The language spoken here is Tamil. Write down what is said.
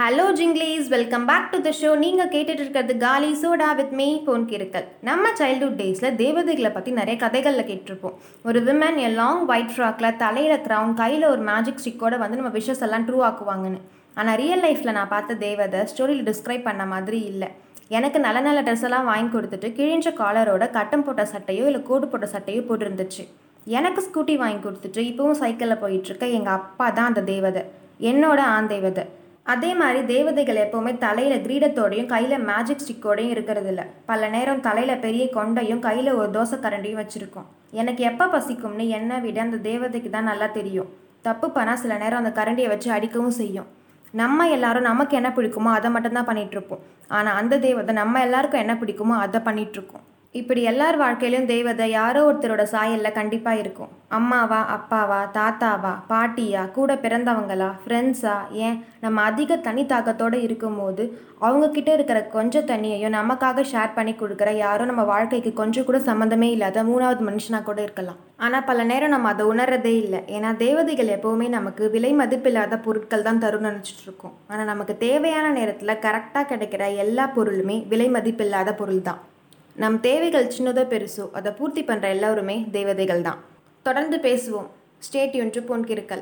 Hello Jinglish welcome back to the show நீங்கள் கேட்டுட்டு இருக்கிறது காலி சோடா வித் மெய் போன் கிருக்கல் நம்ம சைல்ட்ஹுட் டேஸில் தேவதைகளை பற்றி நிறைய கதைகளில் கேட்டிருப்போம். ஒரு விமன் என் லாங் ஒயிட் ஃப்ராக்கில் தலையில் க்ரௌன் கையில் ஒரு மேஜிக் ஸ்டிக்கோட வந்து நம்ம விஷஸ் எல்லாம் ட்ரூ ஆக்குவாங்கன்னு. ஆனால் ரியல் லைஃப்பில் நான் பார்த்த தேவதை ஸ்டோரியில் டிஸ்கிரைப் பண்ண மாதிரி இல்லை. எனக்கு நல்ல நல்ல ட்ரெஸ் எல்லாம் வாங்கி கொடுத்துட்டு கிழிஞ்ச காலரோட கட்டம் போட்ட சட்டையோ இல்லை கோடு போட்ட சட்டையோ போட்டிருந்துச்சு. எனக்கு ஸ்கூட்டி வாங்கி கொடுத்துட்டு இப்போவும் சைக்கிளில் போயிட்டுருக்க எங்கள் அப்பா தான் அந்த தேவதை. என்னோட ஆண் தேவதை. அதே மாதிரி தேவதைகள் எப்போவுமே தலையில் கிரீடத்தோடையும் கையில் மேஜிக் ஸ்டிக்கோடையும் இருக்கிறது இல்லை பல நேரம் தலையில் பெரிய கொண்டையும் கையில் ஒரு தோசை கரண்டியும் வச்சுருக்கோம். எனக்கு எப்போ பசிக்கும்னு என்னை விட அந்த தேவதைக்கு தான் நல்லா தெரியும். தப்பு பண்ணால் சில நேரம் அந்த கரண்டியை வச்சு அடிக்கவும் செய்யும். நம்ம எல்லாரும் நமக்கு என்ன பிடிக்குமோ அதை மட்டும்தான் பண்ணிகிட்ருப்போம் ஆனால் அந்த தேவதை நம்ம எல்லாருக்கும் என்ன பிடிக்குமோ அதை பண்ணிகிட்ருக்கோம் இப்படி எல்லார் வாழ்க்கையிலும் தெய்வதை யாரோ ஒருத்தரோட சாயலில் கண்டிப்பாக இருக்கும். அம்மாவா அப்பாவா தாத்தாவா பாட்டியா கூட பிறந்தவங்களா ஃப்ரெண்ட்ஸா ஏன்? நம்ம அதிக தனி தாக்கத்தோடு இருக்கும்போது அவங்கக்கிட்ட இருக்கிற கொஞ்சம் தண்ணியையும் நமக்காக ஷேர் பண்ணி கொடுக்குற யாரோ நம்ம வாழ்க்கைக்கு கொஞ்சம் கூட சம்மந்தமே இல்லாத மூணாவது மனுஷனாக கூட இருக்கலாம். ஆனால் பல நேரம் நம்ம அதை உணர்றதே இல்லை. ஏன்னா தேவதைகள் எப்போவுமே நமக்கு விலை மதிப்பில்லாத பொருட்கள் தான் தரும் நினச்சிட்டு இருக்கோம். ஆனால் நமக்கு தேவையான நேரத்தில் கரெக்டாக கிடைக்கிற எல்லா பொருளுமே விலை மதிப்பில்லாத பொருள் தான். நம் தேவைகள் சின்னதோ பெருசோ அதை பூர்த்தி பண்ணுற எல்லோருமே தேவதைகள் தான் தொடர்ந்து பேசுவோம். ஸ்டேட் யூன் டு பொன்கிருக்கல்.